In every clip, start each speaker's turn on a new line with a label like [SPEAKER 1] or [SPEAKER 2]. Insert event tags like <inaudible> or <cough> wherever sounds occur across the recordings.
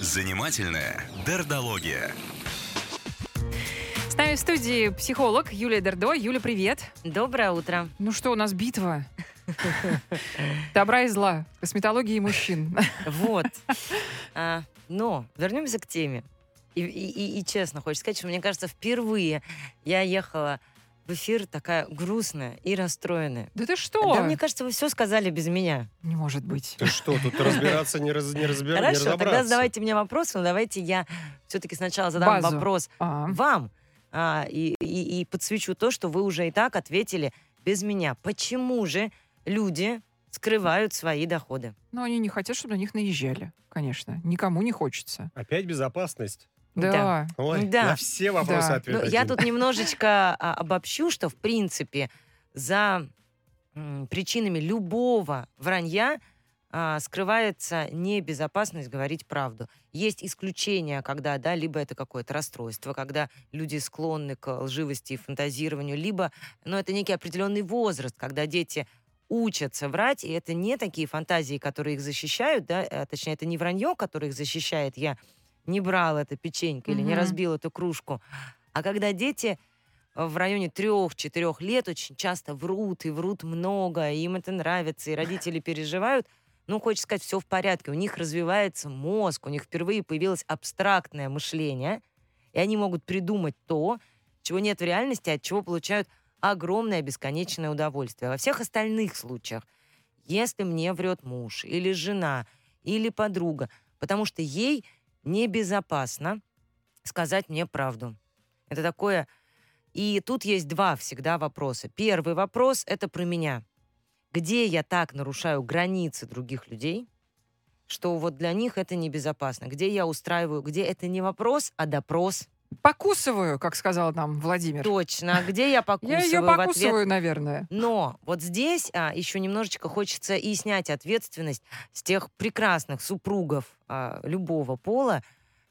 [SPEAKER 1] Занимательная дердология.
[SPEAKER 2] С нами в студии психолог Юлия Дердо. Юля, привет.
[SPEAKER 3] Доброе утро.
[SPEAKER 2] Ну что, у нас битва. <laughs> Добра и зла. Косметологии мужчин.
[SPEAKER 3] Вот. А, но вернемся к теме. И, и- и- и честно хочется сказать, что мне кажется, впервые я ехала в эфир такая грустная и расстроенная.
[SPEAKER 2] Да ты что?
[SPEAKER 3] Да, мне кажется, вы все сказали без меня.
[SPEAKER 2] Не может быть.
[SPEAKER 4] Ты что, тут <laughs> разбираться не, раз, не, разбира- не
[SPEAKER 3] Хорошо, тогда
[SPEAKER 4] разобраться.
[SPEAKER 3] задавайте мне вопросы, но давайте я все-таки сначала задам
[SPEAKER 2] Базу.
[SPEAKER 3] вопрос
[SPEAKER 2] А,
[SPEAKER 3] вам а, и, и- и подсвечу то, что вы уже и так ответили без меня. Почему же люди скрывают свои доходы?
[SPEAKER 2] Но они не хотят, чтобы на них наезжали. Конечно. Никому не хочется.
[SPEAKER 4] Опять безопасность.
[SPEAKER 2] Да.
[SPEAKER 3] Да.
[SPEAKER 4] Ой,
[SPEAKER 3] Да.
[SPEAKER 4] на все вопросы
[SPEAKER 2] Да.
[SPEAKER 4] ответ
[SPEAKER 3] Ну, я тут немножечко а, обобщу, что, в принципе, за причинами любого вранья а, скрывается небезопасность говорить правду. Есть исключения, когда, да, либо это какое-то расстройство, когда люди склонны к лживости и фантазированию, либо, ну, это некий определенный возраст, когда дети учатся врать, и это не такие фантазии, которые их защищают, да, а, точнее, это не вранье, которое их защищает, я не брал это печенька или не разбил эту кружку, а когда дети в районе трех-четырех лет очень часто врут, и врут много, и им это нравится, и родители переживают, ну, хочется сказать, все в порядке. У них развивается мозг, у них впервые появилось абстрактное мышление, и они могут придумать то, чего нет в реальности, от чего получают огромное бесконечное удовольствие. Во всех остальных случаях, если мне врет муж или жена или подруга, потому что ей небезопасно сказать мне правду. Это такое... И тут есть два всегда вопроса. Первый вопрос — это про меня. Где я так нарушаю границы других людей, что вот для них это небезопасно? Где я устраиваю, где это не вопрос, а допрос?
[SPEAKER 2] Покусываю, как сказал нам Владимир.
[SPEAKER 3] Точно. Где я <laughs> покусываю
[SPEAKER 2] Я ее
[SPEAKER 3] ответ?
[SPEAKER 2] покусываю, наверное.
[SPEAKER 3] Но вот здесь а, еще немножечко хочется и снять ответственность с тех прекрасных супругов а, любого пола,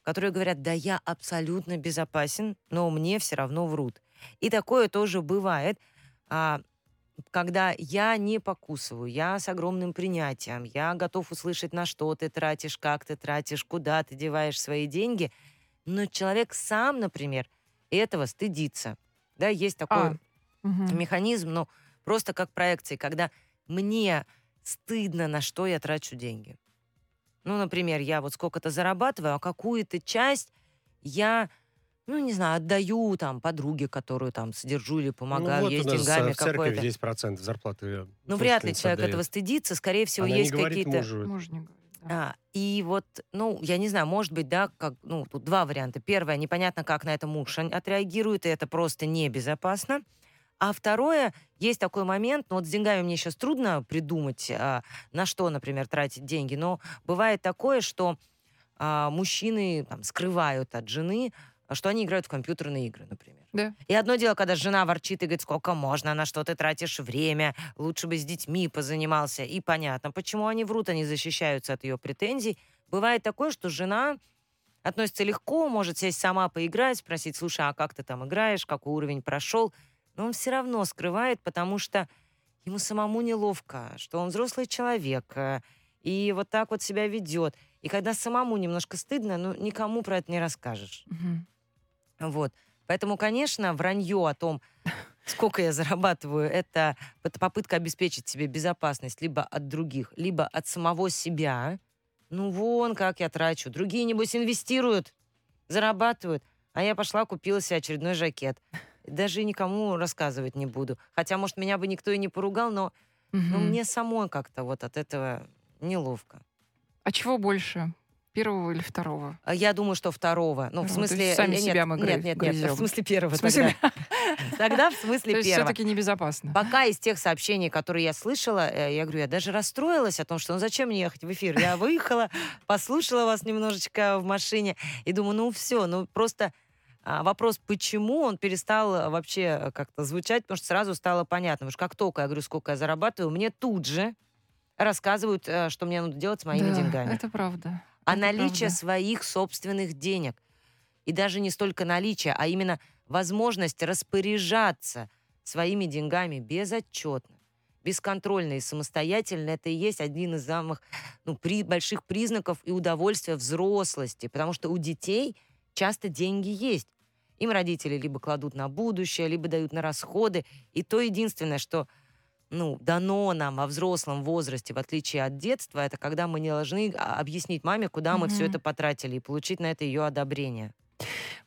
[SPEAKER 3] которые говорят, да я абсолютно безопасен, но мне все равно врут. И такое тоже бывает, а, когда я не покусываю, я с огромным принятием, я готов услышать, на что ты тратишь, как ты тратишь, куда ты деваешь свои деньги, но человек сам, например, этого стыдится. Да, есть такой
[SPEAKER 2] А,
[SPEAKER 3] механизм, ну, просто как проекции, когда мне стыдно, на что я трачу деньги. Ну, например, я вот сколько-то зарабатываю, а какую-то часть я, ну, не знаю, отдаю там подруге, которую там содержу или помогаю
[SPEAKER 4] ну, вот
[SPEAKER 3] ей
[SPEAKER 4] у
[SPEAKER 3] с
[SPEAKER 4] нас
[SPEAKER 3] деньгами
[SPEAKER 4] в церкви
[SPEAKER 3] какой-то.
[SPEAKER 4] 10% зарплаты.
[SPEAKER 3] Ну, вряд ли человек
[SPEAKER 4] отдает.
[SPEAKER 3] этого стыдится, скорее всего,
[SPEAKER 4] Она
[SPEAKER 3] есть
[SPEAKER 4] не говорит
[SPEAKER 3] какие-то...
[SPEAKER 4] мужу.
[SPEAKER 2] Муж не говорит.
[SPEAKER 3] А, и вот, ну, я не знаю, может быть, да, как, ну, тут два варианта. Первое, непонятно, как на это муж отреагирует, и это просто небезопасно. А второе, есть такой момент, ну вот с деньгами мне сейчас трудно придумать, а, на что, например, тратить деньги, но бывает такое, что а, мужчины там, скрывают от жены, что они играют в компьютерные игры, например.
[SPEAKER 2] Да.
[SPEAKER 3] И одно дело, когда жена ворчит и говорит, сколько можно, на что ты тратишь время, лучше бы с детьми позанимался. И понятно, почему они врут, они защищаются от ее претензий. Бывает такое, что жена относится легко, может сесть сама поиграть, спросить, слушай, а как ты там играешь, какой уровень прошел. Но он все равно скрывает, потому что ему самому неловко, что он взрослый человек, э, и вот так вот себя ведет. И когда самому немножко стыдно, ну, никому про это не расскажешь.
[SPEAKER 2] Мгм.
[SPEAKER 3] Вот. Поэтому, конечно, вранье о том, сколько я зарабатываю, это, попытка обеспечить себе безопасность либо от других, либо от самого себя. Ну вон, как я трачу. Другие, небось, инвестируют, зарабатывают. А я пошла, купила себе очередной жакет. Даже никому рассказывать не буду. Хотя, может, меня бы никто и не поругал, но, но
[SPEAKER 2] Мгм.
[SPEAKER 3] мне самой как-то вот от этого неловко.
[SPEAKER 2] А чего больше? Первого или второго?
[SPEAKER 3] А Я думаю, что второго. Ну, в
[SPEAKER 2] Ну, то
[SPEAKER 3] смысле...
[SPEAKER 2] есть сами
[SPEAKER 3] э, нет,
[SPEAKER 2] себя мы
[SPEAKER 3] нет, нет, нет, в смысле первого
[SPEAKER 2] В смысле,
[SPEAKER 3] тогда. <laughs> Тогда в
[SPEAKER 2] то
[SPEAKER 3] смысле
[SPEAKER 2] есть
[SPEAKER 3] первого.
[SPEAKER 2] все-таки небезопасно.
[SPEAKER 3] Пока из тех сообщений, которые я слышала, э, я говорю, я даже расстроилась о том, что ну зачем мне ехать в эфир? Я выехала, <laughs> послушала вас немножечко в машине и думаю, ну все, ну просто а, вопрос, почему он перестал э, вообще как-то звучать, потому что сразу стало понятно. Потому что как только я говорю, сколько я зарабатываю, мне тут же рассказывают, что мне надо делать с моими
[SPEAKER 2] Да,
[SPEAKER 3] деньгами
[SPEAKER 2] Это правда.
[SPEAKER 3] А наличие
[SPEAKER 2] правда.
[SPEAKER 3] своих собственных денег. И даже не столько наличие, а именно возможность распоряжаться своими деньгами безотчетно, бесконтрольно и самостоятельно, это и есть один из самых ну, при, больших признаков и удовольствия взрослости, потому что у детей часто деньги есть. Им родители либо кладут на будущее, либо дают на расходы. И то единственное, что ну, дано нам во взрослом возрасте, в отличие от детства, это когда мы не должны а, объяснить маме, куда мы все
[SPEAKER 2] Мгм.
[SPEAKER 3] это потратили, и получить на это ее одобрение.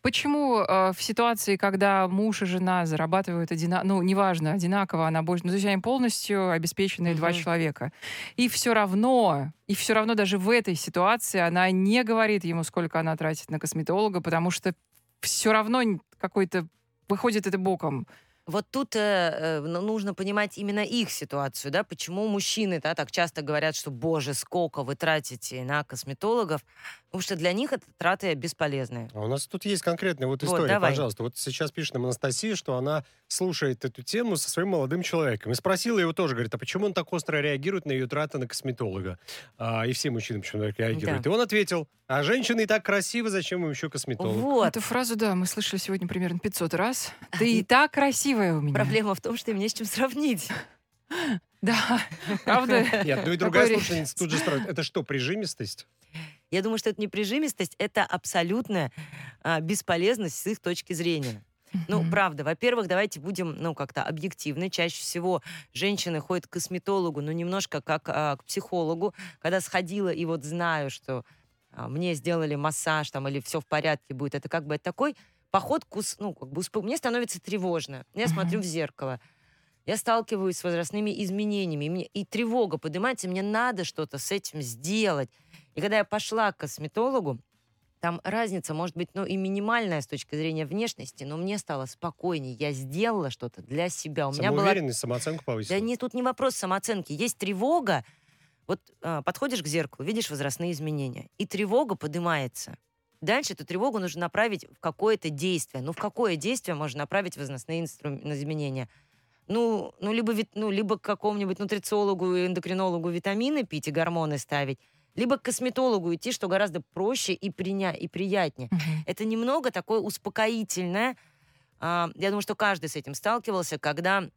[SPEAKER 2] Почему э, в ситуации, когда муж и жена зарабатывают одинаково, ну, неважно, одинаково, она больше, ну, то есть они полностью обеспеченные два
[SPEAKER 3] Мгм.
[SPEAKER 2] человека, и все равно, и все равно даже в этой ситуации она не говорит ему, сколько она тратит на косметолога, потому что все равно какой-то выходит это боком.
[SPEAKER 3] Вот тут э, э, ну, нужно понимать именно их ситуацию, да, почему мужчины да, так часто говорят, что, боже, сколько вы тратите на косметологов, потому что для них это траты бесполезные.
[SPEAKER 4] А у нас тут есть конкретная вот
[SPEAKER 3] Вот,
[SPEAKER 4] история,
[SPEAKER 3] давай.
[SPEAKER 4] пожалуйста. Вот сейчас пишет нам Анастасия, что она слушает эту тему со своим молодым человеком. И спросила его тоже, говорит, а почему он так остро реагирует на ее траты на косметолога? А, и все мужчины почему так реагируют.
[SPEAKER 3] Да.
[SPEAKER 4] И он ответил, а женщины и так красивы, зачем им еще косметолог?
[SPEAKER 3] Вот.
[SPEAKER 2] Эту фразу, да, мы слышали сегодня примерно 500 раз. <laughs> Ты и так красивая у меня.
[SPEAKER 3] Проблема в том, что им не с чем сравнить. <laughs>
[SPEAKER 2] Да, правда?
[SPEAKER 4] Нет, ну и другая слушательница тут же спрашивает, это что, прижимистость?
[SPEAKER 3] Я думаю, что это не прижимистость, это абсолютная а, бесполезность с их точки зрения. Ну, правда, во-первых, давайте будем, ну, как-то объективны. Чаще всего женщины ходят к косметологу, ну, немножко как а, к психологу. Когда сходила и вот знаю, что а, мне сделали массаж там или все в порядке будет, это как бы это такой поход, к ус- ну, как бы успо- мне становится тревожно. Я
[SPEAKER 2] Мгм.
[SPEAKER 3] смотрю в зеркало. Я сталкиваюсь с возрастными изменениями, и, мне, и тревога поднимается, мне надо что-то с этим сделать. И когда я пошла к косметологу, там разница может быть, ну, и минимальная с точки зрения внешности, но мне стало спокойнее. Я сделала что-то для себя. У меня была...
[SPEAKER 4] Самооценку повысила.
[SPEAKER 3] Да не, тут не вопрос самооценки. Есть тревога. Вот а, подходишь к зеркалу, видишь возрастные изменения, и тревога поднимается. Дальше эту тревогу нужно направить в какое-то действие. Ну, в какое действие можно направить возрастные инстру- изменения? Ну, ну, либо, вит- ну, либо к какому-нибудь нутрициологу и эндокринологу витамины пить и гормоны ставить, либо к косметологу идти, что гораздо проще и, приня- и приятнее.
[SPEAKER 2] Мгм.
[SPEAKER 3] Это немного такое успокоительное. А, Я думаю, что каждый с этим сталкивался, когда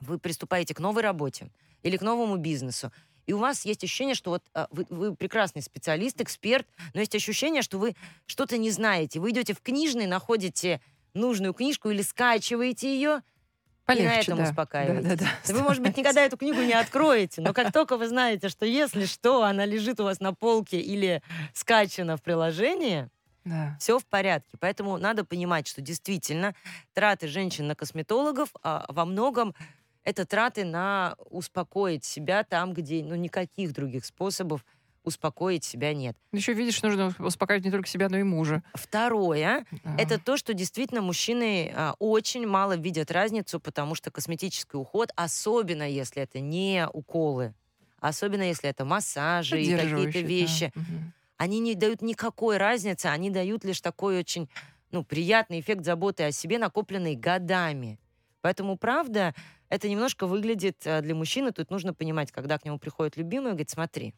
[SPEAKER 3] вы приступаете к новой работе или к новому бизнесу, и у вас есть ощущение, что вот а, вы, вы прекрасный специалист, эксперт, но есть ощущение, что вы что-то не знаете. Вы идете в книжный, находите нужную книжку или скачиваете ее, и на этом
[SPEAKER 2] да.
[SPEAKER 3] успокаиваетесь.
[SPEAKER 2] Да, да, да.
[SPEAKER 3] вы, может быть, никогда эту книгу не откроете, но как только вы знаете, что если что, она лежит у вас на полке или скачана в приложении,
[SPEAKER 2] Да.
[SPEAKER 3] все в порядке. Поэтому надо понимать, что действительно траты женщин на косметологов а, во многом это траты на успокоить себя там, где ну, никаких других способов успокоить себя нет.
[SPEAKER 2] Еще видишь, нужно успокаивать не только себя, но и мужа.
[SPEAKER 3] Второе,
[SPEAKER 2] Да.
[SPEAKER 3] это то, что действительно мужчины а, очень мало видят разницу, потому что косметический уход, особенно если это не уколы, особенно если это массажи и какие-то
[SPEAKER 2] да.
[SPEAKER 3] вещи,
[SPEAKER 2] Мгм.
[SPEAKER 3] они не дают никакой разницы, они дают лишь такой очень ну, приятный эффект заботы о себе, накопленный годами. Поэтому, правда, это немножко выглядит э, для мужчины, тут нужно понимать, когда к нему приходит любимый, говорит, смотри,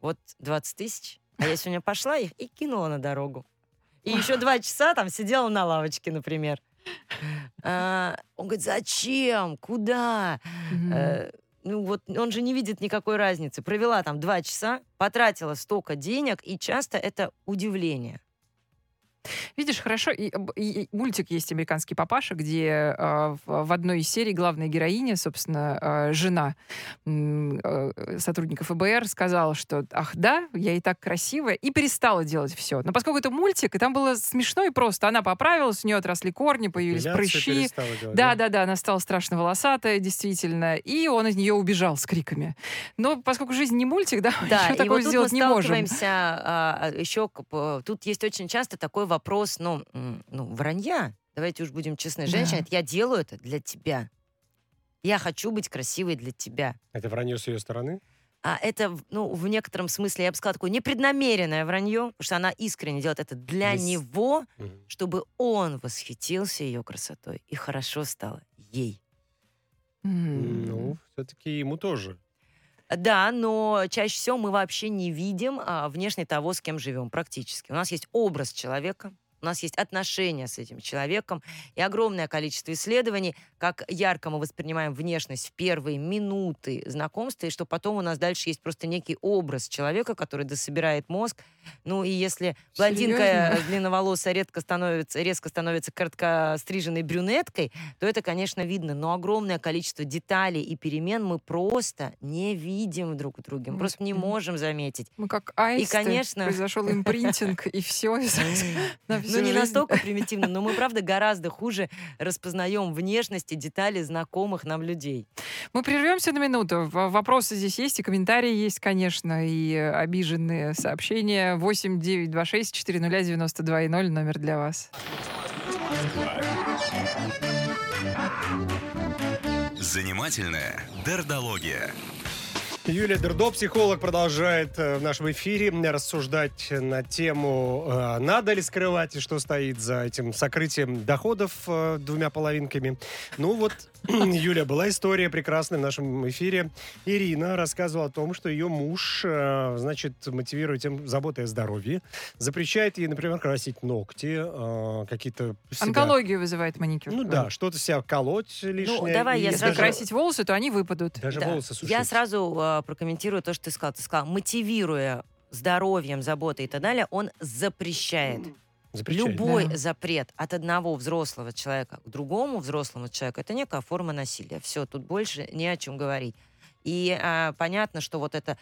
[SPEAKER 3] вот 20 тысяч, а я сегодня пошла их и кинула на дорогу. И еще два часа там сидела на лавочке, например. А, Он говорит, зачем? Куда?
[SPEAKER 2] Мгм.
[SPEAKER 3] Э, ну вот он же не видит никакой разницы. Провела там два часа, потратила столько денег, и часто это удивление.
[SPEAKER 2] Видишь, хорошо. И, и- и мультик есть американский папаша, где э, в, в одной из серий главная героиня, собственно, э, жена э, сотрудника ФБР, сказала, что ах да, я и так красивая, и перестала делать все. Но поскольку это мультик, и там было смешно и просто. Она поправилась, у нее отросли корни, появились
[SPEAKER 4] Эпиляцию
[SPEAKER 2] прыщи.
[SPEAKER 4] делать,
[SPEAKER 2] Да, да, да, она стала страшно волосатая, действительно, и он из нее убежал с криками. Но поскольку жизнь не мультик, да, <laughs>
[SPEAKER 3] Да,
[SPEAKER 2] ничего
[SPEAKER 3] и
[SPEAKER 2] такого
[SPEAKER 3] вот
[SPEAKER 2] сделать
[SPEAKER 3] мы
[SPEAKER 2] не можем.
[SPEAKER 3] сталкиваемся а, а, еще, к- п- тут есть очень часто такой вопрос, ну, м, ну, вранья. Давайте уж будем честны. Женщина,
[SPEAKER 2] Да.
[SPEAKER 3] это я делаю это для тебя. Я хочу быть красивой для тебя.
[SPEAKER 4] Это вранье с ее стороны?
[SPEAKER 3] А это, ну, в некотором смысле, я бы сказала, такое непреднамеренное вранье, потому что она искренне делает это для
[SPEAKER 4] Есть.
[SPEAKER 3] него,
[SPEAKER 4] Мгм.
[SPEAKER 3] чтобы он восхитился ее красотой и хорошо стало ей.
[SPEAKER 4] Ну, все-таки ему тоже.
[SPEAKER 3] Да, но чаще всего мы вообще не видим а, внешне того, с кем живем, практически. У нас есть образ человека, у нас есть отношения с этим человеком и огромное количество исследований, как ярко мы воспринимаем внешность в первые минуты знакомства, и что потом у нас дальше есть просто некий образ человека, который дособирает мозг. Ну и если блондинка
[SPEAKER 2] Серьезно?
[SPEAKER 3] длинноволосая редко становится, резко становится короткостриженной брюнеткой, то это, конечно, видно. Но огромное количество деталей и перемен мы просто не видим друг в друге. Мы просто не можем заметить.
[SPEAKER 2] Мы как аисты.
[SPEAKER 3] конечно-
[SPEAKER 2] Произошел импринтинг, и все. <laughs>
[SPEAKER 3] Ну, не настолько примитивно, но мы, правда, гораздо хуже распознаем внешности, детали знакомых нам людей.
[SPEAKER 2] Мы прервемся на минуту. Вопросы здесь есть, и комментарии есть, конечно, и э, обиженные сообщения. 8 9 2 6 4 92 и 0 номер для вас.
[SPEAKER 1] Занимательная дердология.
[SPEAKER 4] Юлия Дердо, психолог, продолжает э, в нашем эфире рассуждать на тему, э, надо ли скрывать и что стоит за этим сокрытием доходов э, двумя половинками. Ну вот, <clears throat> Юля, была история прекрасная в нашем эфире. Ирина рассказывала о том, что ее муж, значит, мотивирует тем заботой о здоровье, запрещает ей, например, красить ногти, какие-то себя-
[SPEAKER 2] Онкологию вызывает маникюр.
[SPEAKER 4] Ну да, что-то себя колоть лишнее.
[SPEAKER 3] давай
[SPEAKER 4] и
[SPEAKER 3] я
[SPEAKER 2] Если
[SPEAKER 3] сразу-
[SPEAKER 2] красить волосы, то они выпадут.
[SPEAKER 4] Даже
[SPEAKER 3] Да.
[SPEAKER 4] волосы сушить.
[SPEAKER 3] Я сразу э, прокомментирую то, что ты сказал. Ты сказал, мотивируя здоровьем, заботой и так далее, он запрещает.
[SPEAKER 4] Запрещает.
[SPEAKER 3] Любой
[SPEAKER 2] Да.
[SPEAKER 3] запрет от одного взрослого человека к другому взрослому человеку это некая форма насилия. Все, тут больше не о чем говорить. И а, понятно, что вот это,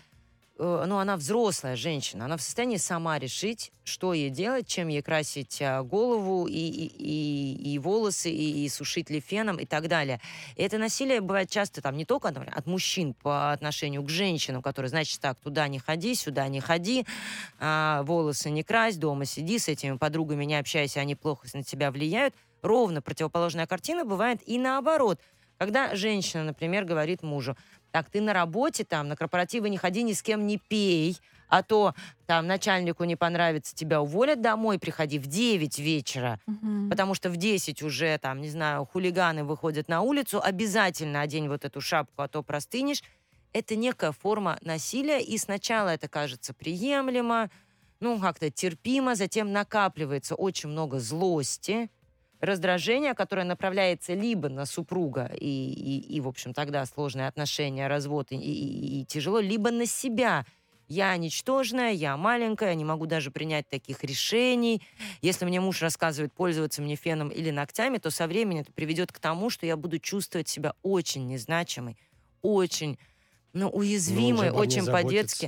[SPEAKER 3] ну, она взрослая женщина, она в состоянии сама решить, что ей делать, чем ей красить а, голову и, и, и- и волосы, и, и сушить ли феном и так далее. И это насилие бывает часто там не только например, от мужчин по отношению к женщинам, которые, значит, так, туда не ходи, сюда не ходи, а, волосы не крась, дома сиди, с этими подругами не общайся, они плохо на тебя влияют. Ровно противоположная картина бывает и наоборот. Когда женщина, например, говорит мужу, так, ты на работе там, на корпоративы не ходи, ни с кем не пей, а то там начальнику не понравится, тебя уволят домой, приходи в 9 вечера,
[SPEAKER 2] Мгм.
[SPEAKER 3] потому что в 10 уже, там, не знаю, хулиганы выходят на улицу, обязательно одень вот эту шапку, а то простынешь. Это некая форма насилия, и сначала это кажется приемлемо, ну, как-то терпимо, затем накапливается очень много злости, раздражения, которое направляется либо на супруга, и, и, и, в общем, тогда сложные отношения, развод и, и- и тяжело, либо на себя. Я ничтожная, я маленькая, не могу даже принять таких решений. Если мне муж рассказывает пользоваться мне феном или ногтями, то со временем это приведет к тому, что я буду чувствовать себя очень незначимой, очень ну,
[SPEAKER 4] Ну, мне
[SPEAKER 3] очень по-детски.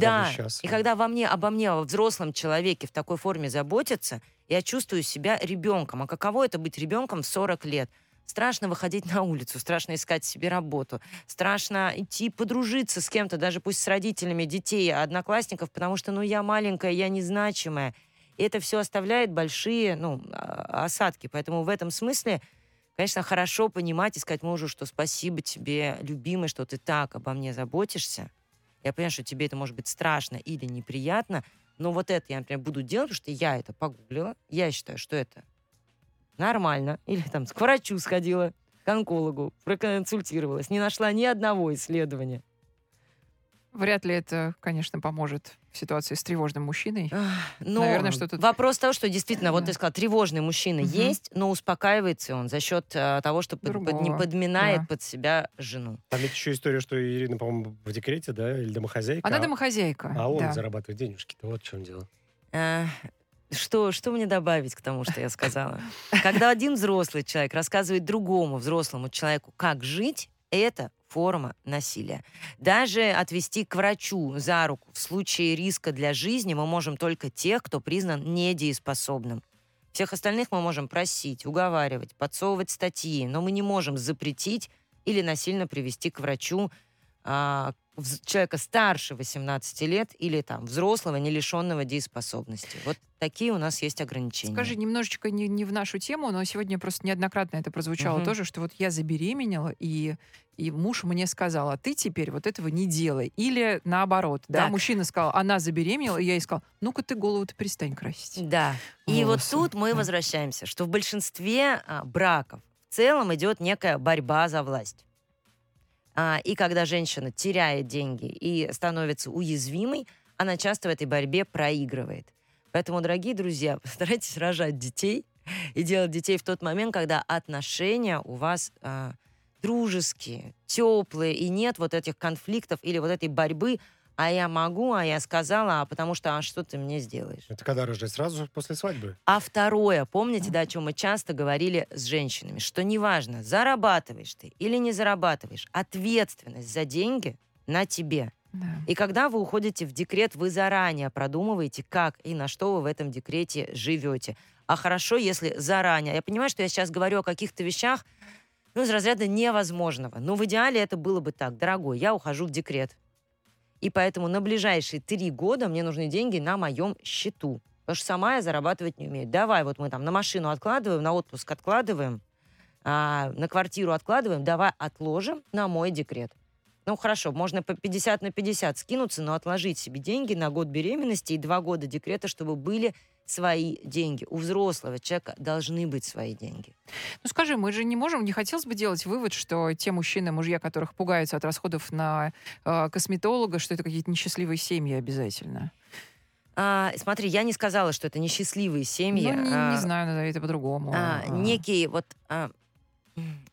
[SPEAKER 3] Да, и когда во мне, обо мне, о взрослом человеке в такой форме заботятся, я чувствую себя ребенком. А каково это быть ребенком в 40 лет? Страшно выходить на улицу, страшно искать себе работу, страшно идти подружиться с кем-то, даже пусть с родителями детей, одноклассников, потому что, ну, я маленькая, я незначимая. И это все оставляет большие, ну, а- осадки. Поэтому в этом смысле, конечно, хорошо понимать и сказать мужу, что спасибо тебе, любимый, что ты так обо мне заботишься. Я понимаю, что тебе это может быть страшно или неприятно, но вот это я, например, буду делать, потому что я это погуглила. Я считаю, что это нормально. Или там к врачу сходила, к онкологу, проконсультировалась. Не нашла ни одного исследования.
[SPEAKER 2] Вряд ли это, конечно, поможет в ситуации с тревожным мужчиной.
[SPEAKER 3] Но
[SPEAKER 2] Наверное, что тут-
[SPEAKER 3] вопрос того, что действительно, вот ты сказал, тревожный мужчина
[SPEAKER 2] Мгм.
[SPEAKER 3] есть, но успокаивается он за счет э, того, что под- под- не подминает
[SPEAKER 2] да.
[SPEAKER 3] под себя жену.
[SPEAKER 4] Там ведь еще история, что Ирина, по-моему, в декрете, да, или домохозяйка.
[SPEAKER 2] Она
[SPEAKER 4] а-
[SPEAKER 2] домохозяйка.
[SPEAKER 4] А он
[SPEAKER 2] да.
[SPEAKER 4] зарабатывает денежки-то, вот в чем дело.
[SPEAKER 3] Э, Что, что мне добавить к тому, что я сказала? Когда один взрослый человек рассказывает другому взрослому человеку, как жить, это форма насилия. Даже отвести к врачу за руку в случае риска для жизни мы можем только тех, кто признан недееспособным. Всех остальных мы можем просить, уговаривать, подсовывать статьи, но мы не можем запретить или насильно привести к врачу а, человека старше 18 лет или там взрослого, не лишенного дееспособности. Вот такие у нас есть ограничения.
[SPEAKER 2] Скажи, немножечко не, не в нашу тему, но сегодня просто неоднократно это прозвучало
[SPEAKER 3] Мгм.
[SPEAKER 2] тоже, что вот я забеременела, и, и муж мне сказал, а ты теперь вот этого не делай. Или наоборот, да,
[SPEAKER 3] Так.
[SPEAKER 2] мужчина сказал, она забеременела, и я ей сказал, ну-ка ты голову-то перестань красить.
[SPEAKER 3] Да. И вот
[SPEAKER 2] Волосы,
[SPEAKER 3] тут мы
[SPEAKER 2] да.
[SPEAKER 3] возвращаемся, что в большинстве а, браков в целом идет некая борьба за власть. А, и когда женщина теряет деньги и становится уязвимой, она часто в этой борьбе проигрывает. Поэтому, дорогие друзья, <laughs> постарайтесь рожать детей и делать детей в тот момент, когда отношения у вас а, дружеские, теплые, и нет вот этих конфликтов или вот этой борьбы, а я могу, а я сказала, а потому что, а что ты мне сделаешь?
[SPEAKER 4] Это когда рожать? Сразу после свадьбы?
[SPEAKER 3] А второе, помните, да, о чем мы часто говорили с женщинами, что неважно, зарабатываешь ты или не зарабатываешь, ответственность за деньги на тебе.
[SPEAKER 2] Да.
[SPEAKER 3] И когда вы уходите в декрет, вы заранее продумываете, как и на что вы в этом декрете живете. А хорошо, если заранее. Я понимаю, что я сейчас говорю о каких-то вещах, ну, из разряда невозможного. Но в идеале это было бы так. Дорогой, я ухожу в декрет. И поэтому на ближайшие три года мне нужны деньги на моем счету. Потому что сама я зарабатывать не умею. Давай, вот мы там на машину откладываем, на отпуск откладываем, а, на квартиру откладываем, давай отложим на мой декрет. Ну, хорошо, можно по 50 на 50 скинуться, но отложить себе деньги на год беременности и два года декрета, чтобы были свои деньги. У взрослого человека должны быть свои деньги.
[SPEAKER 2] Ну скажи, мы же не можем, не хотелось бы делать вывод, что те мужчины, мужья, которых пугаются от расходов на э, косметолога, что это какие-то несчастливые семьи обязательно.
[SPEAKER 3] А, смотри, я не сказала, что это несчастливые семьи.
[SPEAKER 2] Ну, не, не
[SPEAKER 3] А,
[SPEAKER 2] знаю, назови это по-другому.
[SPEAKER 3] а,
[SPEAKER 2] А.
[SPEAKER 3] некий вот а,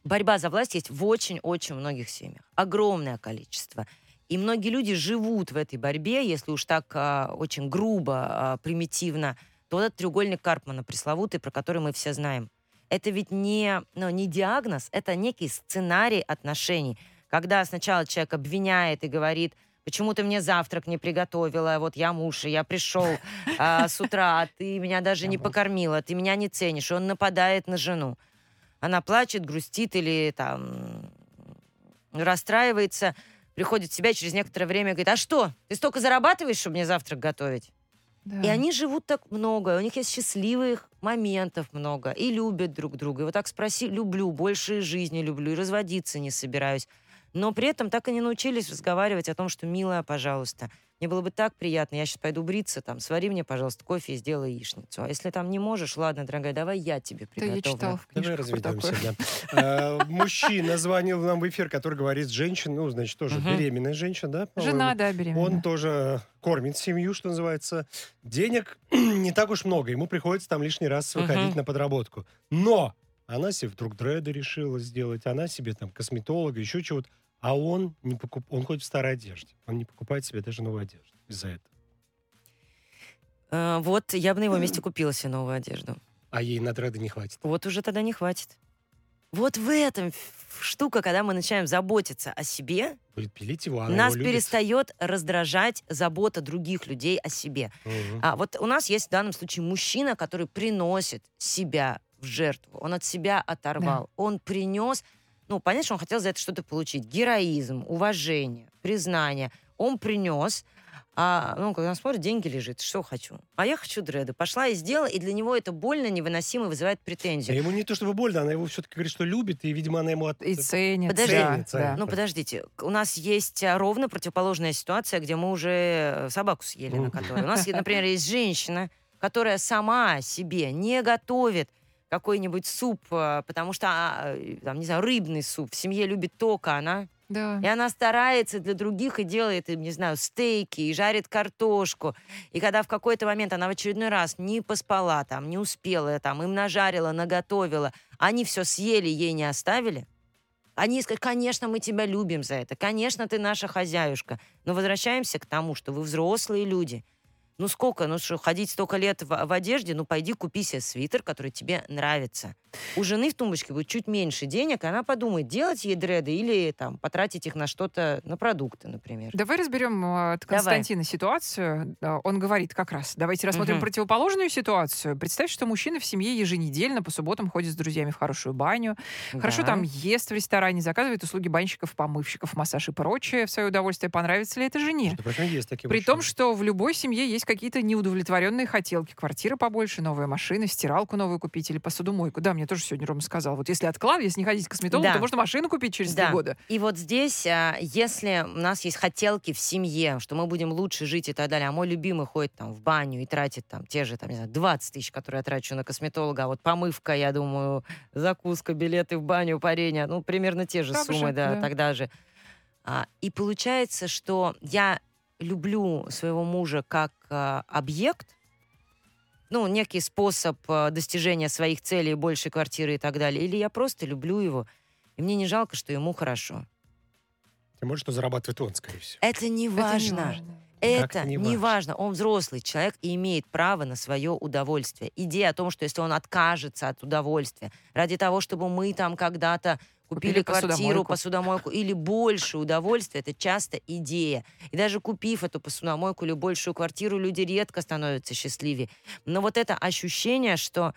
[SPEAKER 3] борьба за власть есть в очень-очень многих семьях. Огромное количество. И многие люди живут в этой борьбе, если уж так а, очень грубо, а, примитивно, то вот этот треугольник Карпмана пресловутый, про который мы все знаем. Это ведь не, ну, не диагноз, это некий сценарий отношений. Когда сначала человек обвиняет и говорит, почему ты мне завтрак не приготовила, вот я муж, и я пришел <laughs> а, с утра, а ты меня даже не покормила, ты меня не ценишь, и он нападает на жену. Она плачет, грустит или там расстраивается, приходит в себя и через некоторое время говорит, а что, ты столько зарабатываешь, чтобы мне завтрак готовить?
[SPEAKER 2] Да.
[SPEAKER 3] И они живут так много, у них есть счастливых моментов много, и любят друг друга. И вот так спроси, люблю, больше жизни люблю, и разводиться не собираюсь. Но при этом так и не научились разговаривать о том, что, милая, пожалуйста, мне было бы так приятно, я сейчас пойду бриться, там, свари мне, пожалуйста, кофе и сделай яичницу. А если там не можешь, ладно, дорогая, давай я тебе
[SPEAKER 2] Да, я
[SPEAKER 3] приготовлю.
[SPEAKER 2] читала в
[SPEAKER 4] Давай разведемся, да. А, Мужчина звонил нам в эфир, который говорит, женщина, ну, значит, тоже беременная женщина, да?
[SPEAKER 2] Жена, да, беременная.
[SPEAKER 4] Он тоже кормит семью, что называется. Денег <clears throat> не так уж много. Ему приходится там лишний раз выходить на подработку. Но она себе вдруг дреды решила сделать, она себе там косметолога, еще чего-то. А он не покуп... он ходит в старой одежде. Он не покупает себе даже новую одежду из-за этого.
[SPEAKER 3] Э, вот я бы на его месте купила себе новую одежду.
[SPEAKER 4] А ей на дреды не хватит.
[SPEAKER 3] Вот уже тогда не хватит. Вот в этом штука, когда мы начинаем заботиться о себе,
[SPEAKER 4] Будет пилить его, она
[SPEAKER 3] нас
[SPEAKER 4] его любит.
[SPEAKER 3] перестает раздражать забота других людей о себе.
[SPEAKER 4] Мгм.
[SPEAKER 3] А вот у нас есть в данном случае мужчина, который приносит себя в жертву. Он от себя оторвал. Он принес, ну, понятно, что он хотел за это что-то получить. Героизм, уважение, признание. Он принес, а, ну, когда он смотрит, деньги лежит. Что хочу? А я хочу дреды. Пошла и сделала, и для него это больно, невыносимо, вызывает
[SPEAKER 4] А
[SPEAKER 3] претензию.
[SPEAKER 4] ему не то чтобы больно, она его все-таки говорит, что любит, и, видимо, она ему от...
[SPEAKER 2] И ценит.
[SPEAKER 3] Подожди.
[SPEAKER 2] да,
[SPEAKER 4] Ценит,
[SPEAKER 2] да.
[SPEAKER 3] Ну, подождите, у нас есть а, ровно противоположная ситуация, где мы уже э, собаку съели на которой. У нас, например, есть женщина, которая сама себе не готовит какой-нибудь суп, а, потому что, а, э, там, не знаю, рыбный суп. В семье любит только она.
[SPEAKER 2] Да.
[SPEAKER 3] И она старается для других и делает не знаю, стейки, и жарит картошку. И когда в какой-то момент она в очередной раз не поспала, там, не успела, там, им нажарила, наготовила, они все съели, ей не оставили, они скажут, конечно, мы тебя любим за это, конечно, ты наша хозяюшка. Но возвращаемся к тому, что вы взрослые люди. Ну сколько, ну что, ходить столько лет в, в одежде, ну пойди купи себе свитер, который тебе нравится. У жены в тумбочке будет чуть меньше денег, и она подумает, делать ей дреды или там потратить их на что-то, на продукты, например.
[SPEAKER 2] Давай разберем э, от Константина ситуацию. Э, Он говорит как раз, давайте рассмотрим
[SPEAKER 3] Мгм.
[SPEAKER 2] противоположную ситуацию. Представь, что мужчина в семье еженедельно по субботам ходит с друзьями в хорошую баню, хорошо
[SPEAKER 3] Да.
[SPEAKER 2] там ест в ресторане, заказывает услуги банщиков, помывщиков, массаж и прочее в свое удовольствие. Понравится ли это жене?
[SPEAKER 4] Между прочим, есть такие
[SPEAKER 2] При том,
[SPEAKER 4] мужчины.
[SPEAKER 2] что в любой семье есть какие-то неудовлетворенные хотелки. Квартира побольше, новая машина, стиралку новую купить или посудомойку. Да, мне тоже сегодня Рома сказал. Вот если откладывать, если не ходить к косметологу,
[SPEAKER 3] Да.
[SPEAKER 2] то можно машину купить через
[SPEAKER 3] Да.
[SPEAKER 2] три года.
[SPEAKER 3] И вот здесь, а, если у нас есть хотелки в семье, что мы будем лучше жить и так далее, а мой любимый ходит там в баню и тратит там те же, там, не знаю, 20 тысяч, которые я трачу на косметолога, а вот помывка, я думаю, закуска, билеты в баню, парение, ну, примерно те же
[SPEAKER 2] же,
[SPEAKER 3] суммы, да,
[SPEAKER 2] да.
[SPEAKER 3] тогда же. А, и получается, что я люблю своего мужа как а, объект, ну, некий способ э, достижения своих целей, большей квартиры и так далее, или я просто люблю его, и мне не жалко, что ему хорошо.
[SPEAKER 4] Тем более, что зарабатывает он, скорее всего.
[SPEAKER 3] Это не
[SPEAKER 2] Это не важно.
[SPEAKER 3] Это
[SPEAKER 4] Как-то не
[SPEAKER 3] не,
[SPEAKER 4] важно.
[SPEAKER 3] важно. Он взрослый человек и имеет право на свое удовольствие. Идея о том, что если он откажется от удовольствия ради того, чтобы мы там когда-то купили,
[SPEAKER 2] Купили
[SPEAKER 3] квартиру,
[SPEAKER 2] посудомойку.
[SPEAKER 3] посудомойку или больше удовольствия, это часто идея. И даже купив эту посудомойку или большую квартиру, люди редко становятся счастливее. Но вот это ощущение, что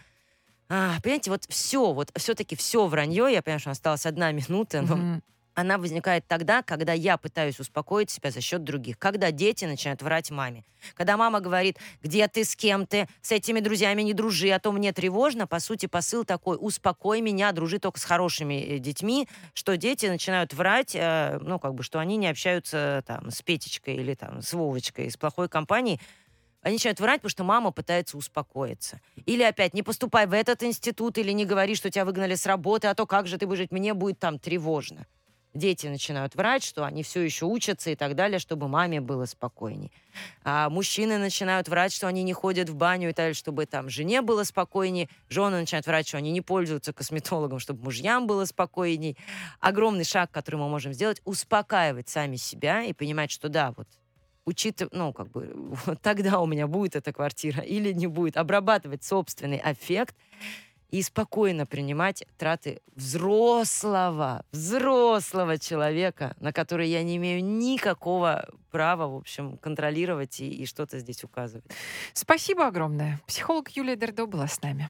[SPEAKER 3] а, понимаете, вот все, вот все-таки все вранье, я понимаю, что осталась одна минута, но
[SPEAKER 2] Мгм.
[SPEAKER 3] Она возникает тогда, когда я пытаюсь успокоить себя за счет других. Когда дети начинают врать маме. Когда мама говорит, где ты, с кем ты, с этими друзьями не дружи, а то мне тревожно. По сути, посыл такой, успокой меня, дружи только с хорошими э, детьми, что дети начинают врать, э, ну, как бы, что они не общаются там с Петечкой или там с Вовочкой, с плохой компанией. Они начинают врать, потому что мама пытается успокоиться. Или опять, не поступай в этот институт, или не говори, что тебя выгнали с работы, а то как же ты будешь жить, мне будет там тревожно. Дети начинают врать, что они все еще учатся и так далее, чтобы маме было спокойней. А мужчины начинают врать, что они не ходят в баню и так далее, чтобы там жене было спокойней. Жены начинают врать, что они не пользуются косметологом, чтобы мужьям было спокойней. Огромный шаг, который мы можем сделать, успокаивать сами себя и понимать, что да, вот учитывая, ну, как бы, <laughs> вот тогда у меня будет эта квартира или не будет, обрабатывать собственный аффект и спокойно принимать траты взрослого, взрослого человека, на который я не имею никакого права, в общем, контролировать и, и что-то здесь указывать.
[SPEAKER 2] Спасибо огромное. Психолог Юлия Дердо была с нами.